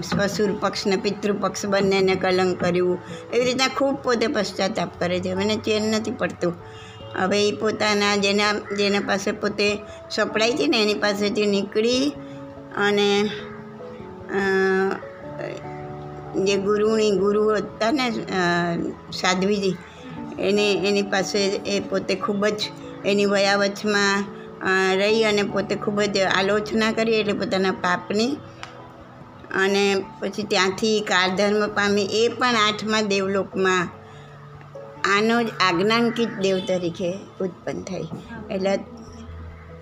Speaker 1: સસુર પક્ષને, પિતૃપક્ષ પિતૃ પક્ષ બંનેને કલંક કર્યું. એવી રીતના ખૂબ પોતે પશ્ચાતાપ કરે છે. મને ચેન નથી પડતું. હવે એ પોતાના, જેના જેના પાસે પોતે સપડાય છે ને, એની પાસેથી નીકળી અને જે ગુરુની ગુરુ હતા ને સાધ્વીજી, એને, એની પાસે એ પોતે ખૂબ જ એની વયાવચમાં રહી અને પોતે ખૂબ જ આલોચના કરી એટલે પોતાના પાપની અને પછી ત્યાંથી કાળધર્મ પામી એ પણ આઠમા દેવલોકમાં આનો જ આજ્ઞાંકિત દેવ તરીકે ઉત્પન્ન થઈ. એટલે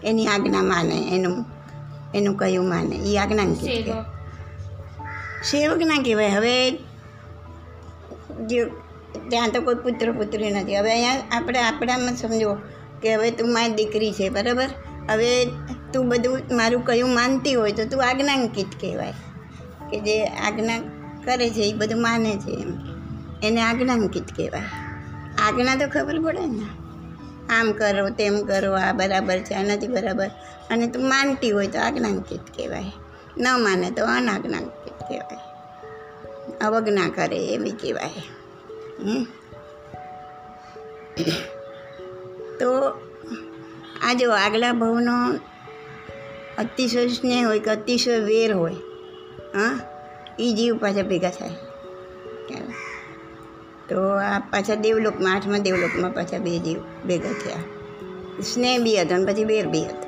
Speaker 1: એની આજ્ઞા માને એનું એનું કયું માને એ આજ્ઞાંકિત
Speaker 2: સેવક.
Speaker 1: ના કહેવાય. હવે જે ત્યાં તો કોઈ પુત્ર પુત્રી નથી. હવે અહીંયા આપણે આપણામાં સમજો કે હવે તું મારી દીકરી છે, બરાબર? હવે તું બધું મારું કયું માનતી હોય તો તું આજ્ઞાંકિત કહેવાય. કે જે આજ્ઞા કરે છે, એ બધું માને છે એમ. એને આજ્ઞાંકિત કહેવાય. આજ્ઞા તો ખબર પડે ને? આમ કરો, તેમ કરો, આ બરાબર છે આ નથી બરાબર. અને તું માનતી હોય તો આજ્ઞાંકિત કહેવાય. ન માને તો અનાજ્ઞાંકિત કહેવાય. અવજ્ઞા કરે એવી કહેવાય. હમ? તો આ જો આગલા ભાવનો અતિશય સ્નેહ હોય કે અતિશય વેર હોય, હા એ જીવ પાછા ભેગા થાય. તો આ પાછા દેવલોકમાં, આઠમા દેવલોકમાં પાછા બે જીવ ભેગા થયા. સ્નેહ બી હતો અને પછી વેર બી હતો.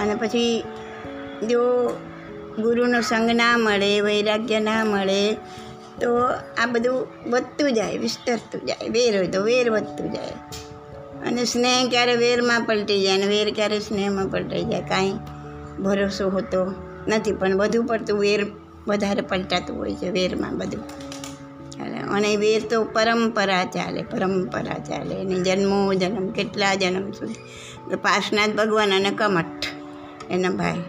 Speaker 1: અને પછી જો ગુરુનો સંગ ના મળે, વૈરાગ્ય ના મળે તો આ બધું વધતું જાય, વિસ્તરતું જાય, વેર હોય તો વેર વધતું જાય. અને સ્નેહ ક્યારે વેરમાં પલટી જાય અને વેર ક્યારે સ્નેહમાં પલટાઈ જાય, કાંઈ ભરોસો હોતો નથી. પણ વધુ પડતું વેર વધારે પલટાતું હોય છે, વેરમાં બધું. ચાલે અને વેર તો પરંપરા ચાલે પરંપરા ચાલે. અને જન્મો, જન્મ, કેટલા જન્મ સુધી. પાર્શનાથ ભગવાન અને કમઠ એના ભાઈ.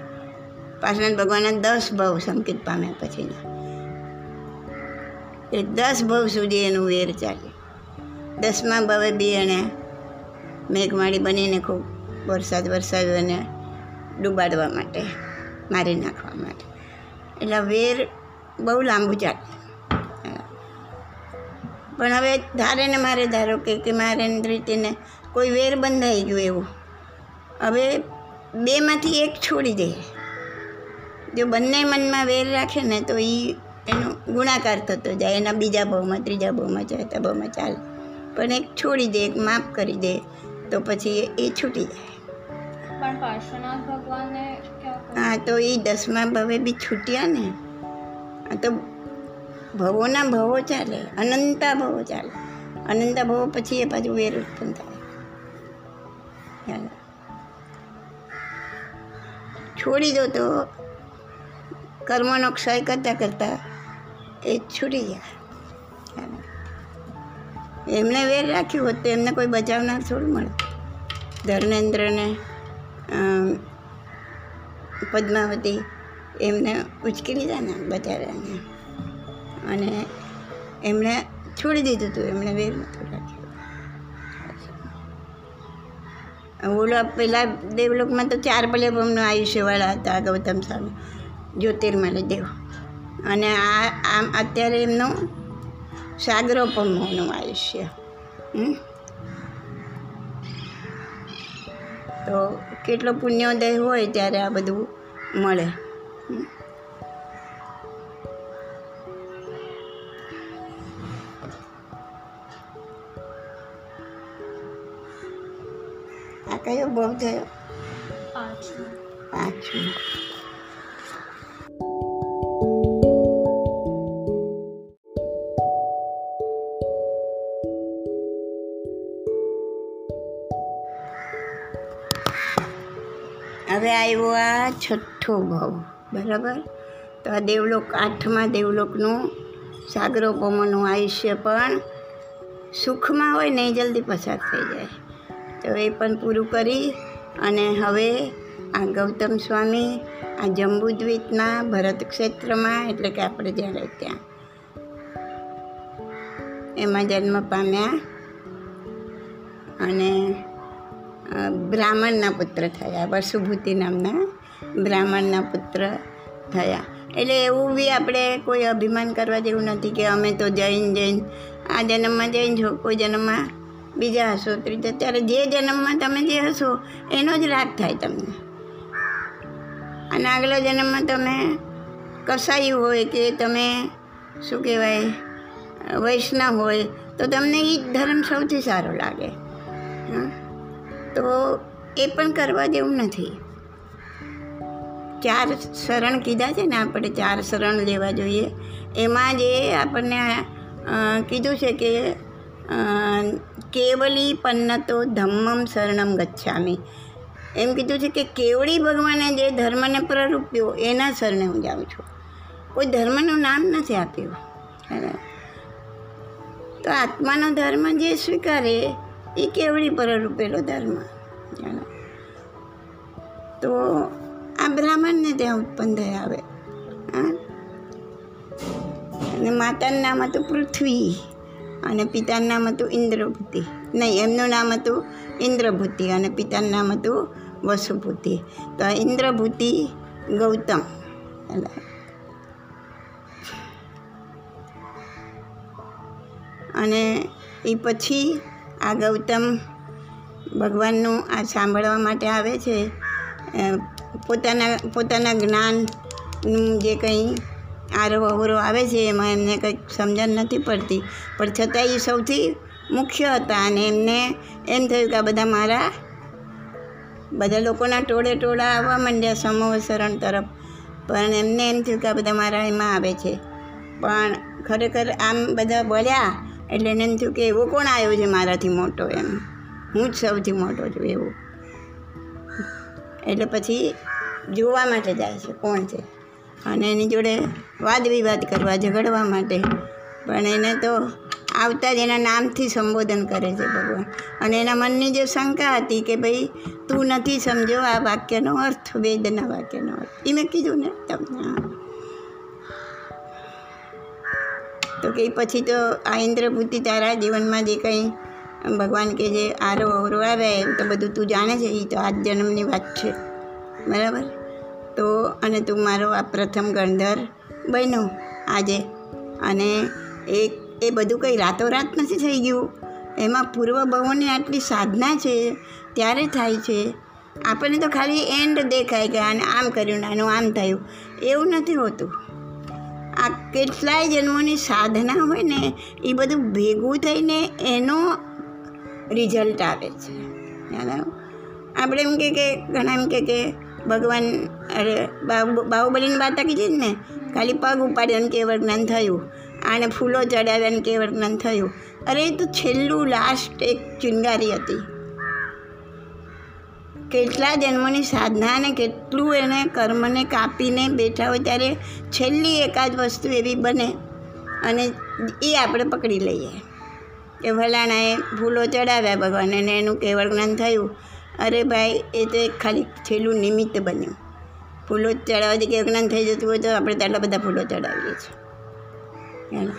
Speaker 1: પાર્શનાથ ભગવાનના દસ ભાવ સંકેત પામ્યા પછીના. એ દસ ભવ સુધી એનું વેર ચાલે. દસમા ભવે બી એણે મેઘમાળી બનીને ખૂબ વરસાદ વરસાદ અને ડૂબાડવા માટે, મારી નાખવા માટે. એટલે વેર બહુ લાંબુ ચાલે. પણ હવે ધારે ને મારે ધારો કે કે મારે એની રીતે ને કોઈ વેર બંધાઈ ગયું એવું. હવે બેમાંથી એક છોડી દે. જો બંને મનમાં વેર રાખે ને તો એ એનો ગુણાકાર થતો જાય એના બીજા ભાવમાં ત્રીજા ભાવમાં ચોથા ભાવમાં ચાલે. પણ એક છોડી દે એક માફ કરી દે તો પછી એ છૂટી જાય? હા તો એ દસમા ભવે બી છૂટ્યા ને. આ તો ભવોના ભવો ચાલે અનંતા ભવો ચાલે. અનંતા ભવો પછી એ પાછું વેર ઉત્પન્ન થાય. ચાલે. છોડી દો તો કર્મનો ક્ષય કરતાં કરતાં એ છૂટી ગયા. એમને વેર રાખ્યું હોત તો એમને કોઈ બચાવનાર થોડું મળે. ધર્મેન્દ્રને પદ્માવતી એમને ઉચકી લીધા ને બચાવ્યાને અને એમણે છોડી દીધું હતું એમણે વેર નહોતું રાખ્યું. ઓલા પેલા દેવલોકમાં તો ચાર પલ્યભમનું આયુષ્યવાળા હતા ગૌતમ સ્વામી જ્યોતિર્મય દેવ. અને આ આમ અત્યારે એમનું સાગરોપમનું આયુષ્ય. તો કેટલો પુણ્યોદય હોય ત્યારે આ બધું મળે. આ કયો બહુ થયો?
Speaker 2: પાંચમું.
Speaker 1: પાંચમો. હવે આવ્યો આ છઠ્ઠો ભાવ, બરાબર? તો આ દેવલોક, આઠમા દેવલોકનું સાગરોપમાનું આયુષ્ય પણ સુખમાં હોય ને એ જલ્દી પસાર થઈ જાય. તો એ પણ પૂરું કરી અને હવે આ ગૌતમ સ્વામી, આ જંબુદ્વીપના ભરત ક્ષેત્રમાં, એટલે કે આપણે જ્યારે ત્યાં એમાં જન્મ પામ્યા. અને બ્રાહ્મણના પુત્ર થયા વસુભૂતિ નામના બ્રાહ્મણના પુત્ર થયા. એટલે એવું બી આપણે કોઈ અભિમાન કરવા જેવું નથી કે અમે તો જૈન જૈન, આ જન્મમાં જૈન છો, કોઈ જન્મમાં બીજા હશો. ત્રીજા ત્યારે જે જન્મમાં તમે જે હશો, એનો જ રાગ થાય તમને. અને આગલા જન્મમાં તમે કસાયું હોય કે તમે, શું કહેવાય, વૈષ્ણવ હોય, તો તમને એ જ ધર્મ સૌથી સારો લાગે. હા? તો એ પણ કરવા જેવું નથી. ચાર શરણ કીધા છે ને આપણે ચાર શરણ લેવા જોઈએ. એમાં જે આપણને કીધું છે કે કેવલી પન્નતો ધમ્મમ શરણમ ગચ્છામી. એમ કીધું છે કે કેવળી ભગવાને જે ધર્મને પ્રરૂપ્યો એના શરણે હું જાઉં છું. કોઈ ધર્મનું નામ નથી આપ્યું. તો આત્માનો ધર્મ જે સ્વીકારે એ કેવડી પર રૂપેલો ધર્મ? જાણો તો આ બ્રાહ્મણને ત્યાં ઉત્પન્ન થયા આવે. હા? અને માતાનું નામ હતું પૃથ્વી અને પિતાનું નામ હતું ઇન્દ્રભૂતિ. નહીં, એમનું નામ હતું ઇન્દ્રભૂતિ અને પિતાનું નામ હતું વસુભૂતિ. તો ઇન્દ્રભૂતિ ગૌતમ. અને એ પછી આ ગૌતમ ભગવાનનું આ સાંભળવા માટે આવે છે. પોતાના પોતાના જ્ઞાનનું જે કંઈ આરો અવરો આવે છે એમાં એમને કંઈક સમજણ નથી પડતી. પણ છતાં એ સૌથી મુખ્ય હતા અને એમને એમ થયું કે આ બધા મારા, બધા લોકોના ટોળે ટોળા આવવા માંડ્યા સમૂહ શરણ તરફ. પણ એમને એમ થયું કે આ બધા મારા એમાં આવે છે. પણ ખરેખર આમ બધા બોલ્યા એટલે એને એમ થયું કે એવો કોણ આવ્યો છે મારાથી મોટો એમ? હું જ સૌથી મોટો છું એવું. એટલે પછી જોવા માટે જાય છે કોણ છે? અને એની જોડે વાદ વિવાદ કરવા, ઝઘડવા માટે. પણ એને તો આવતા જ એના નામથી સંબોધન કરે છે ભગવાન. અને એના મનની જે શંકા હતી કે ભાઈ તું નથી સમજો આ વાક્યનો અર્થ, વેદના વાક્યનો અર્થ. એ મેં કીધું ને તમને. તો કે પછી તો આ ઇન્દ્રબુદ્ધિ તારા જીવનમાં જે કંઈ ભગવાન કે જે આરો અવરો આવે તો બધું તું જાણે છે એ તો આ જન્મની વાત છે. બરાબર? તો અને તું મારો આ પ્રથમ ગણધર બન્યો આજે. અને એ એ બધું કંઈ રાતોરાત નથી થઈ ગયું. એમાં પૂર્વ બહુની આટલી સાધના છે, ત્યારે થાય છે. આપણને તો ખાલી એન્ડ દેખાય કે આને આમ કર્યું ને આનું આમ થયું. એવું નથી હોતું. કેટલાય જન્મોની સાધના હોય ને, એ બધું ભેગું થઈને એનો રિઝલ્ટ આવે છે. આપણે એમ કે કે, ઘણા એમ કે કે, ભગવાન, અરે, બાહુ, બાહુબલીની વાત કીધી જ ને? ખાલી પગ ઉપાડ્યો ને કેવળ જ્ઞાન થયું. આને ફૂલો ચડાવ્યા ને કેવળ જ્ઞાન થયું. અરે, એ તો છેલ્લું લાસ્ટ એક ચિંગારી હતી. કેટલા જન્મોની સાધના અને કેટલું એને કર્મને કાપીને બેઠા હોય ત્યારે છેલ્લી એકાદ વસ્તુ એવી બને અને એ આપણે પકડી લઈએ. કે ભલાણાએ ફૂલો ચડાવ્યા ભગવાન અને એનું કેવળ જ્ઞાન થયું. અરે ભાઈ, એ તો એક ખાલી છેલ્લું નિમિત્ત બન્યું. ફૂલો ચડાવવાથી કેવળ જ્ઞાન થઈ જતું હોય તો આપણે તેટલા બધા ફૂલો ચડાવીએ છીએ.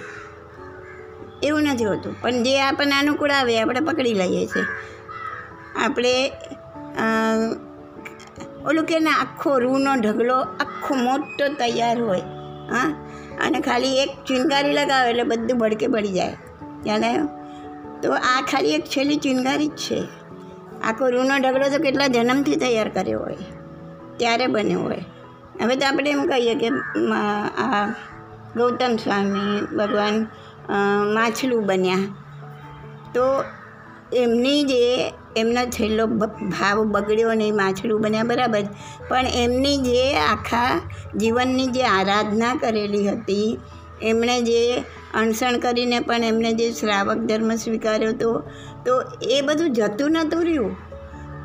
Speaker 1: એવું નથી હોતું. પણ જે આપણને અનુકૂળ આવે આપણે પકડી લઈએ છીએ. આપણે ઓલું કે ને, આખો રૂનો ઢગલો, આખો મોટો તૈયાર હોય, હા? અને ખાલી એક ચિનગારી લગાવે એટલે બધું ભડકે પડી જાય. યાદ આવ્યો? તો આ ખાલી એક છેલ્લી ચિનગારી જ છે. આખો રૂનો ઢગલો તો કેટલા જન્મથી તૈયાર કર્યો હોય, ત્યારે બન્યો હોય. હવે તો આપણે એમ કહીએ કે આ ગૌતમ સ્વામી ભગવાન માછલું બન્યા. તો એમની જે એમનો છેલ્લો ભાવ બગડ્યો ને એ માછલું બન્યા બરાબર. પણ એમની જે આખા જીવનની જે આરાધના કરેલી હતી, એમણે જે અણસણ કરીને પણ એમણે જે શ્રાવક ધર્મ સ્વીકાર્યો હતો તો એ બધું જતું નહોતું રહ્યું.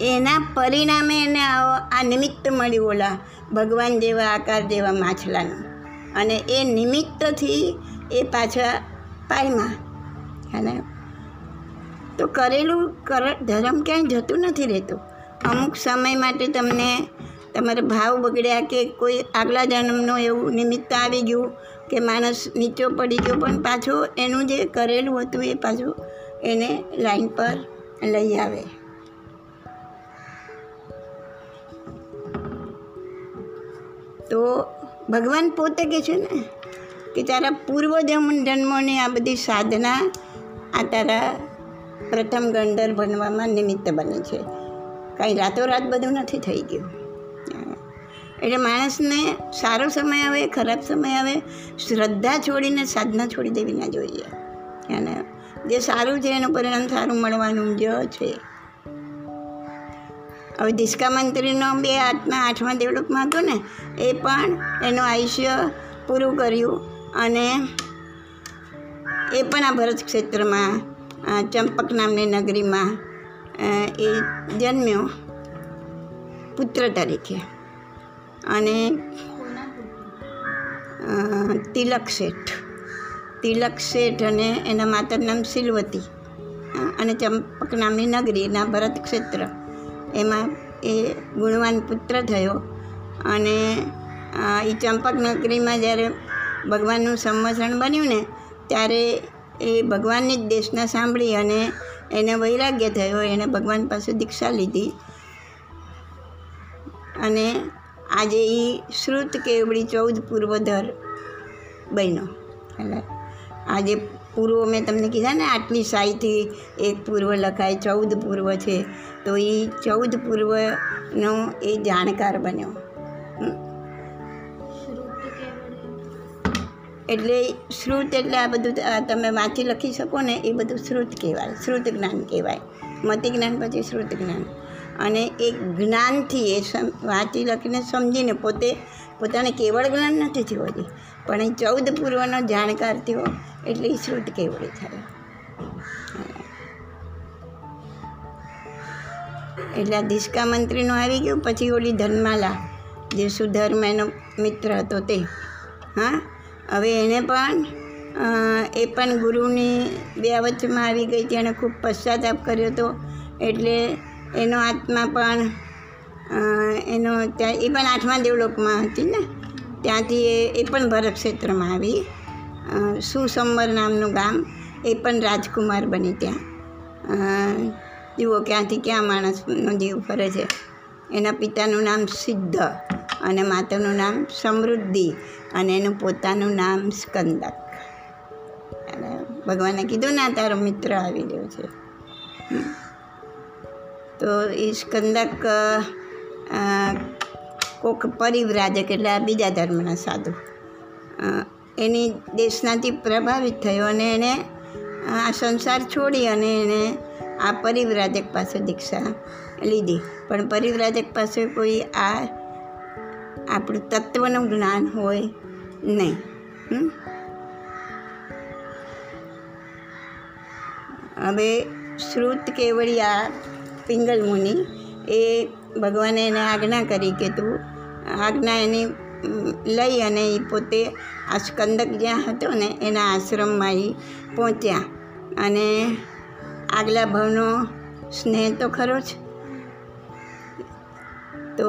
Speaker 1: એના પરિણામે એને આ આ નિમિત્ત મળ્યું ઓલા ભગવાન જેવા, આકાર જેવા માછલાનું. અને એ નિમિત્તથી એ પાછા પાયમાં. આવ્યો? તો કરેલું કર, ધર્મ ક્યાંય જતું નથી રહેતું. અમુક સમય માટે તમને તમારા ભાવ બગડ્યા કે કોઈ આગલા જન્મનું એવું નિમિત્ત આવી ગયું કે માણસ નીચો પડી ગયો, પણ પાછું એનું જે કરેલું હતું એ પાછું એને લાઈન પર લઈ આવે. તો ભગવાન પોતે કહે છે ને કે તારા પૂર્વ જન્મ જન્મોની આ બધી સાધના આ તારા પ્રથમ ગંડર ભણવામાં નિમિત્ત બને છે. કાંઈ રાતોરાત બધું નથી થઈ ગયું. એટલે માણસને સારો સમય આવે, ખરાબ સમય આવે, શ્રદ્ધા છોડીને સાધના છોડી દેવી ના જોઈએ. અને જે સારું છે એનું પરિણામ સારું મળવાનું જ છે. હવે દિસ્કા મંત્રીનો બે આઠમા આઠમા દેવલોકમાં હતો ને, એ પણ એનું આયુષ્ય પૂરું કર્યું અને એ પણ આ ભરત ક્ષેત્રમાં ચંપક નામની નગરીમાં એ જન્મ્યો પુત્ર તરીકે. અને તિલક શેઠ. તિલક શેઠ અને એના માતર નામ સિલવતી. અને ચંપક નામની નગરી, એના ભરત ક્ષેત્ર. એમાં એ ગુણવાન પુત્ર થયો. અને એ ચંપક નગરીમાં જ્યારે ભગવાનનું સંવસન બન્યું ને, ત્યારે એ ભગવાનની જ દેશના સાંભળી અને એને વૈરાગ્ય થયો એણે ભગવાન પાસે દીક્ષા લીધી. અને આજે એ શ્રુત કેવડી ચૌદ પૂર્વધર બન્યો. એટલે આજે પૂર્વ મેં તમને કીધા ને આટલી સાઈથી એક પૂર્વ લખાય, ચૌદ પૂર્વ છે, તો એ ચૌદ પૂર્વનો એ જાણકાર બન્યો. એટલે શ્રુત એટલે આ બધું તમે વાંચી લખી શકો ને, એ બધું શ્રુત કહેવાય, શ્રુત જ્ઞાન કહેવાય. મતિ જ્ઞાન પછી શ્રુત જ્ઞાન. અને એ જ્ઞાનથી એ વાંચી લખીને સમજીને પોતે, પોતાને કેવળ જ્ઞાન નથી થયું પણ એ ચૌદ પૂર્વનો જાણકાર થયો, એટલે એ શ્રુત કેવળ થાય. એટલે આ દિશકા મંત્રીનું આવી ગયું, પછી ઓલી ધનમાલા જે સુધર્મ એનો મિત્ર હતો તે. હા? હવે એને પણ એ પણ ગુરુની વચમાં આવી ગઈ હતી એણે ખૂબ પશ્ચાતાપ કર્યો હતો. એટલે એનો આત્મા પણ એનો ત્યાં એ પણ આઠમા દેવલોકમાં હતી ને? ત્યાંથી એ એ પણ ભરત ક્ષેત્રમાં આવી. અ, સુસંબર નામનું ગામ એ પણ રાજકુમાર બની ત્યાં. જુઓ ક્યાંથી ક્યાં માણસનો જીવ ફરે છે. એના પિતાનું નામ સિદ્ધ. અને માતાનું નામ સમૃદ્ધિ અને એનું પોતાનું નામ સ્કંદક. અને ભગવાને કીધું, ના, તારો મિત્ર આવી ગયો છે. તો એ સ્કંદક કોક પરિવ્રાજક એટલે આ બીજા ધર્મના સાધુ. એની દેશનાથી પ્રભાવિત થયો અને એણે આ સંસાર છોડી અને એણે આ પરિવ્રાજક પાસે દીક્ષા લીધી. પણ પરિવ્રાજક પાસે કોઈ આ આપણું તત્વનું જ્ઞાન હોય નહીં? હવે શ્રુત કેવડિયા પિંગલ મુનિ એ ભગવાને એને આજ્ઞા કરી કે તું આજ્ઞા એની લઈ અને એ પોતે આ સ્કંદક જ્યાં હતો ને એના આશ્રમમાં એ પહોંચ્યા. અને આગલા ભાવનો સ્નેહ તો ખરો જ. તો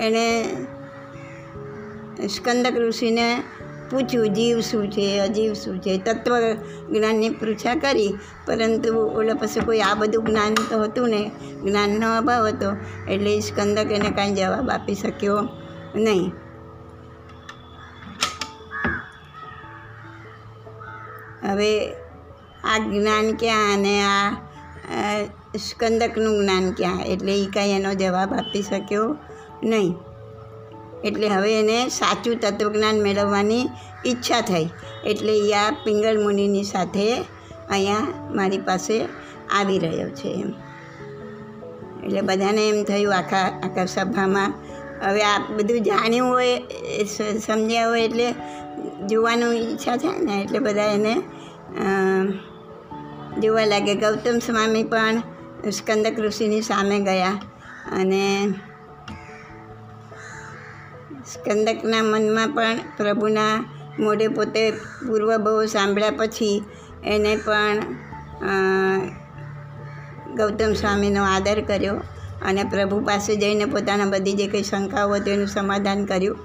Speaker 1: એણે સ્કંદક ઋષિને પૂછ્યું, જીવ શું છે? અજીવ શું છે? તત્વ જ્ઞાનની પૃચ્છા કરી, પરંતુ ઓલા પાસે કોઈ આ બધું જ્ઞાન તો હતું ને જ્ઞાનનો અભાવ હતો, એટલે સ્કંદક એને કાંઈ જવાબ આપી શક્યો નહીં. હવે આ જ્ઞાન ક્યાં અને આ સ્કંદકનું જ્ઞાન ક્યાં? એટલે એ કાંઈ એનો જવાબ આપી શક્યો નહીં. એટલે હવે એને સાચું તત્વજ્ઞાન મેળવવાની ઈચ્છા થઈ. એટલે એ આ પિંગળ મુનિની સાથે અહીંયા મારી પાસે આવી રહ્યો છે એમ. એટલે બધાને એમ થયું આખા આખા સભામાં. હવે આ બધું જાણ્યું હોય સમજ્યા હોય એટલે જોવાનું ઈચ્છા થાય ને, એટલે બધા એને જોવા લાગે ગૌતમ સ્વામી પણ સ્કંદક ઋષિની સામે ગયા અને સ્કંદકના મનમાં પણ પ્રભુના મોઢે પોતે પૂર્વભવો સાંભળ્યા પછી એને પણ ગૌતમ સ્વામીનો આદર કર્યો અને પ્રભુ પાસે જઈને પોતાના બધી જે કંઈ શંકાઓ હતી એનું સમાધાન કર્યું.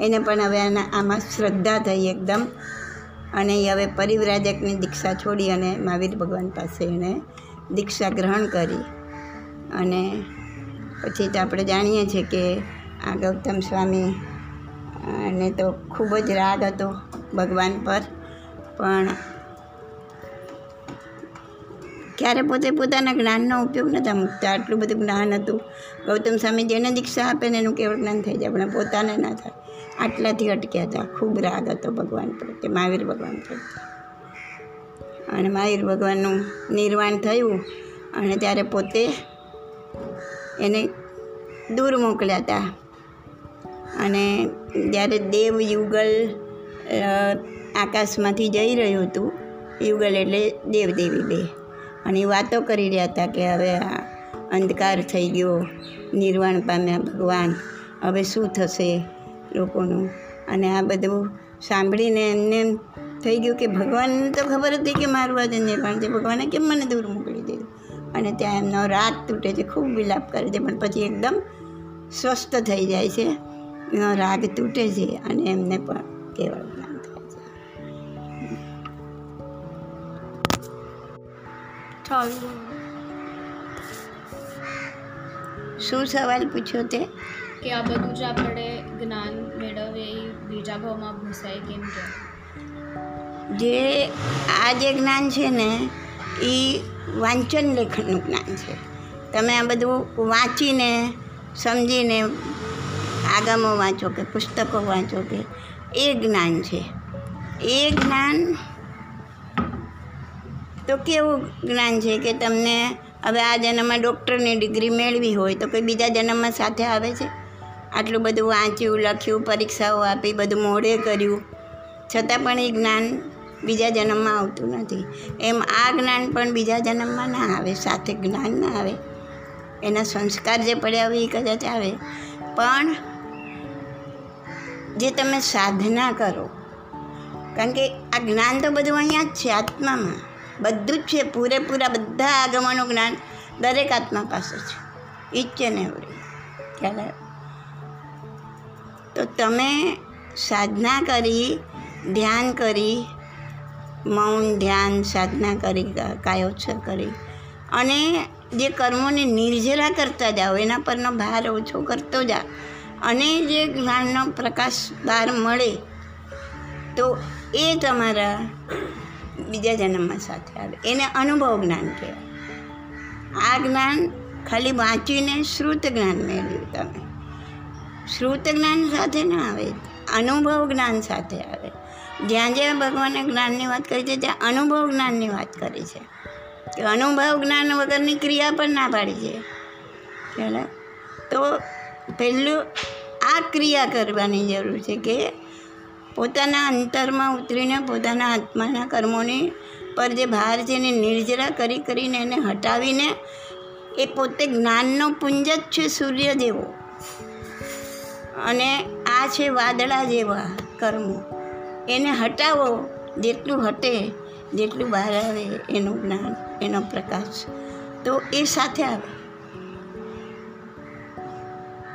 Speaker 1: એને પણ હવે આમાં શ્રદ્ધા થઈ એકદમ. અને એ હવે પરિવ્રાજકની દીક્ષા છોડી અને મહાવીર ભગવાન પાસે એણે દીક્ષા ગ્રહણ કરી. અને પછી તો આપણે જાણીએ છીએ કે આ ગૌતમ સ્વામી ને તો ખૂબ જ રાગ હતો ભગવાન પર. પણ ક્યારે પોતે પોતાના જ્ઞાનનો ઉપયોગ નહોતા મૂકતા. આટલું બધું જ્ઞાન હતું. ગૌતમ સ્વામી જેને દીક્ષા આપે ને એનું કેવળ જ્ઞાન થઈ જાય, પણ પોતાને ના થાય. આટલાથી અટક્યા હતા. ખૂબ રાગ હતો ભગવાન પ્રત્યે, મહાવીર ભગવાન પ્રત્યે. અને મહાવીર ભગવાનનું નિર્વાણ થયું અને ત્યારે પોતે એને દૂર મોકલ્યા હતા અને જ્યારે દેવ યુગલ આકાશમાંથી જઈ રહ્યું હતું, યુગલ એટલે દેવદેવી બે. અને વાતો કરી રહ્યા હતા કે હવે આ અંધકાર થઈ ગયો, નિર્વાણ પામ્યા ભગવાન, હવે શું થશે લોકોનું? અને આ બધું સાંભળીને એમને એમ થઈ ગયું કે ભગવાનને તો ખબર હતી કે મારું આજે નિર્વાણ છે, ભગવાને કેમ મને દૂર મોકલી દીધું? અને ત્યાં એમનો રાગ તૂટે છે ખૂબ વિલાપ કરે છે પણ પછી એકદમ સ્વસ્થ થઈ જાય છે. એનો રાગ તૂટે છે અને એમને પણ કેવળ જ્ઞાન થાય છે. શું સવાલ પૂછ્યો તે?
Speaker 2: કે આ બધું જ આપણે જ્ઞાન મેળવીએ એ બીજા ભાવમાં ભૂસાય કેમ કે?
Speaker 1: જે આ જે જ્ઞાન છે ને એ વાંચન લેખનનું જ્ઞાન છે. તમે આ બધું વાંચીને, સમજીને આગમો વાંચો કે પુસ્તકો વાંચો કે એ જ્ઞાન છે. એ જ્ઞાન તો કેવું જ્ઞાન છે કે તમને હવે આ જન્મમાં ડૉક્ટરની ડિગ્રી મેળવી હોય તો કોઈ બીજા જન્મમાં સાથે આવે છે? આટલું બધું વાંચ્યું, લખ્યું, પરીક્ષાઓ આપી, બધું મોડે કર્યું. છતાં પણ એ જ્ઞાન બીજા જન્મમાં આવતું નથી. એમ આ જ્ઞાન પણ બીજા જન્મમાં ના આવે, સાથે જ્ઞાન ના આવે. એના સંસ્કાર જે પડ્યા હોય એ કદાચ આવે. પણ જે તમે સાધના કરો, કારણ કે આ જ્ઞાન તો બધું અહીંયા જ છે આત્મામાં. બધું જ છે, પૂરેપૂરા બધા આગમનનું જ્ઞાન દરેક આત્મા પાસે છે. ઈચ એન્ડ એવરી ખ્યાલ? તો તમે સાધના કરી, ધ્યાન કરી મૌન, ધ્યાન, સાધના કરી કાયોત્સર કરી. અને જે કર્મોને નિર્જરા કરતા જાઓ, એના પરનો ભાર ઓછો કરતો જા અને જે જ્ઞાનનો પ્રકાશ બહાર મળે, તો એ તમારા બીજા જન્મમાં સાથે આવે. એને અનુભવ જ્ઞાન કહેવાય. આ જ્ઞાન ખાલી વાંચીને શ્રુત જ્ઞાન મેળવ્યું તમે. શ્રુત જ્ઞાન સાથે ના આવે, અનુભવ જ્ઞાન સાથે આવે. જ્યાં જ્યાં ભગવાને જ્ઞાનની વાત કરી છે, ત્યાં અનુભવ જ્ઞાનની વાત કરી છે. કે અનુભવ જ્ઞાન વગરની ક્રિયા પણ ના પાડી છે. ખ્યાલ તો પહેલું આ ક્રિયા કરવાની જરૂર છે કે પોતાના અંતરમાં ઉતરીને પોતાના આત્માના કર્મોની પર જે ભાર છે એને નિર્જરા કરી કરીને એને હટાવીને એ પોતે જ્ઞાનનો પુંજ જ છે સૂર્ય જેવો. અને આ છે વાદળા જેવા કર્મો. એને હટાવો. જેટલું હટે, જેટલું બહાર આવે એનું જ્ઞાન, એનો પ્રકાશ. તો એ સાથે આવે.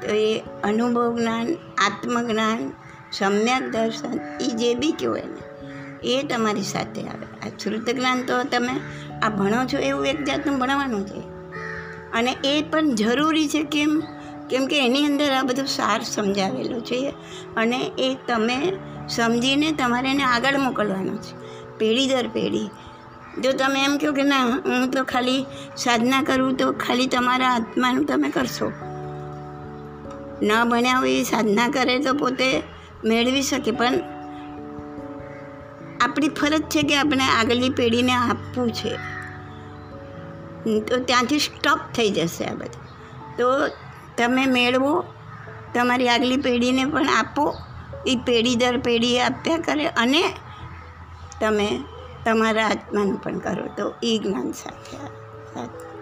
Speaker 1: તો એ અનુભવ જ્ઞાન, આત્મજ્ઞાન, સમ્યક દર્શન એ જે બી કહો એને, એ તમારી સાથે આવે. આ શ્રુત જ્ઞાન તો તમે આ ભણો છો એવું એક જાતનું ભણવાનું છે. અને એ પણ જરૂરી છે કેમ? કેમ કે એની અંદર આ બધું સાર સમજાવેલું છે. અને એ તમે સમજીને તમારે એને આગળ મોકલવાનું છે, પેઢી દર પેઢી. જો તમે એમ કહો કે ના, હું તો ખાલી સાધના કરું, તો ખાલી તમારા આત્માનું તમે કરશો. ન ભણ્યા હોય એ સાધના કરે તો પોતે મેળવી શકે, પણ આપણી ફરજ છે કે આપણે આગળની પેઢીને આપવું છે. તો ત્યાંથી સ્ટોપ થઈ જશે આ બધું. તો તમે મેળવો, તમારી આગલી પેઢીને પણ આપો. એ પેઢી દર પેઢી આપ્યા કરે અને તમે તમારા આત્માનું પણ કરો તો એ જ્ઞાન સાથે સાથે